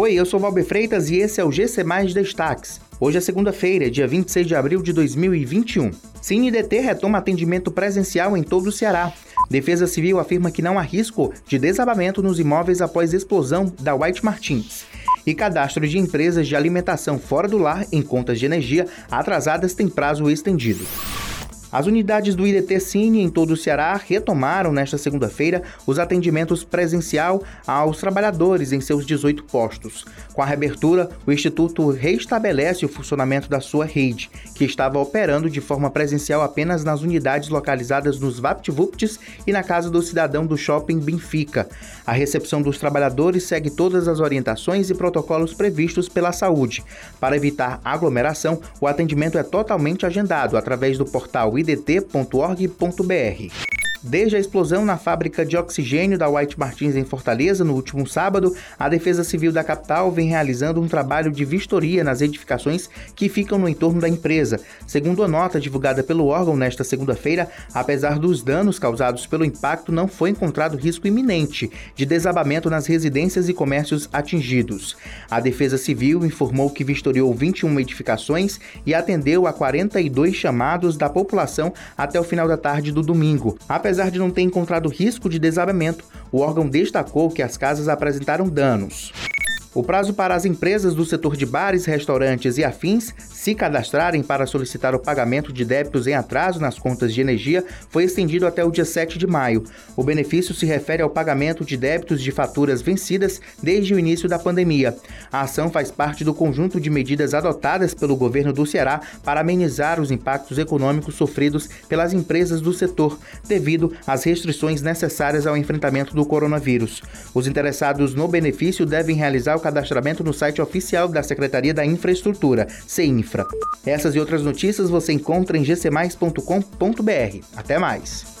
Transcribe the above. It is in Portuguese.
Oi, eu sou Valber Freitas e esse é o GC Mais Destaques. Hoje é segunda-feira, dia 26 de abril de 2021. CineDT retoma atendimento presencial em todo o Ceará. Defesa Civil afirma que não há risco de desabamento nos imóveis após explosão da White Martins. E cadastro de empresas de alimentação fora do lar em contas de energia atrasadas tem prazo estendido. As unidades do IDT Cine em todo o Ceará retomaram nesta segunda-feira os atendimentos presencial aos trabalhadores em seus 18 postos. Com a reabertura, o Instituto reestabelece o funcionamento da sua rede, que estava operando de forma presencial apenas nas unidades localizadas nos VaptVupts e na Casa do Cidadão do Shopping Benfica. A recepção dos trabalhadores segue todas as orientações e protocolos previstos pela saúde. Para evitar aglomeração, o atendimento é totalmente agendado através do portal idt.org.br. Desde a explosão na fábrica de oxigênio da White Martins em Fortaleza no último sábado, a Defesa Civil da capital vem realizando um trabalho de vistoria nas edificações que ficam no entorno da empresa. Segundo a nota divulgada pelo órgão nesta segunda-feira, apesar dos danos causados pelo impacto, não foi encontrado risco iminente de desabamento nas residências e comércios atingidos. A Defesa Civil informou que vistoriou 21 edificações e atendeu a 42 chamados da população até o final da tarde do domingo. Apesar de não ter encontrado risco de desabamento, o órgão destacou que as casas apresentaram danos. O prazo para as empresas do setor de bares, restaurantes e afins se cadastrarem para solicitar o pagamento de débitos em atraso nas contas de energia foi estendido até o dia 7 de maio. O benefício se refere ao pagamento de débitos de faturas vencidas desde o início da pandemia. A ação faz parte do conjunto de medidas adotadas pelo governo do Ceará para amenizar os impactos econômicos sofridos pelas empresas do setor, devido às restrições necessárias ao enfrentamento do coronavírus. Os interessados no benefício devem realizar o cadastramento no site oficial da Secretaria da Infraestrutura, CEINFRA. Essas e outras notícias você encontra em gcmais.com.br. Até mais!